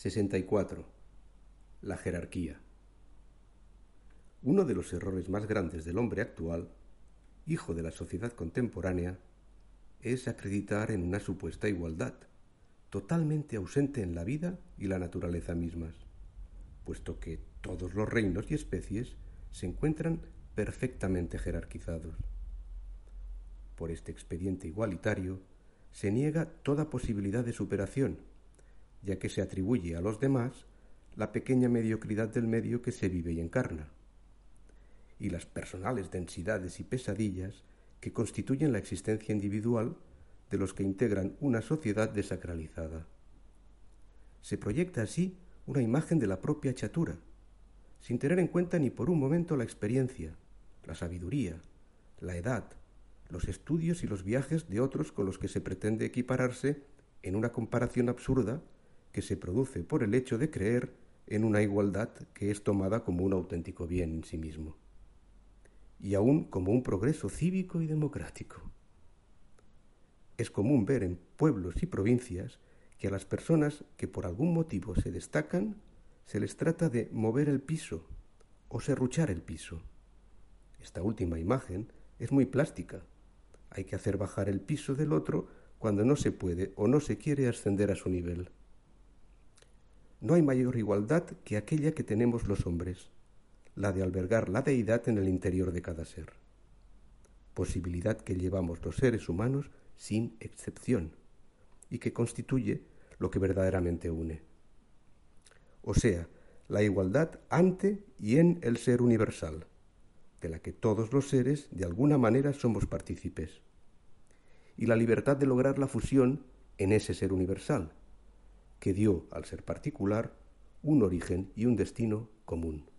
64. La jerarquía. Uno de los errores más grandes del hombre actual, hijo de la sociedad contemporánea, es acreditar en una supuesta igualdad, totalmente ausente en la vida y la naturaleza mismas, puesto que todos los reinos y especies se encuentran perfectamente jerarquizados. Por este expediente igualitario se niega toda posibilidad de superación, ya que se atribuye a los demás la pequeña mediocridad del medio que se vive y encarna, y las personales densidades y pesadillas que constituyen la existencia individual de los que integran una sociedad desacralizada. Se proyecta así una imagen de la propia chatura, sin tener en cuenta ni por un momento la experiencia, la sabiduría, la edad, los estudios y los viajes de otros con los que se pretende equipararse en una comparación absurda que se produce por el hecho de creer en una igualdad que es tomada como un auténtico bien en sí mismo, y aún como un progreso cívico y democrático. Es común ver en pueblos y provincias que a las personas que por algún motivo se destacan se les trata de mover el piso o serruchar el piso. Esta última imagen es muy plástica. Hay que hacer bajar el piso del otro cuando no se puede o no se quiere ascender a su nivel. No hay mayor igualdad que aquella que tenemos los hombres, la de albergar la deidad en el interior de cada ser, posibilidad que llevamos los seres humanos sin excepción y que constituye lo que verdaderamente une. O sea, la igualdad ante y en el ser universal, de la que todos los seres de alguna manera somos partícipes, y la libertad de lograr la fusión en ese ser universal, que dio al ser particular un origen y un destino común.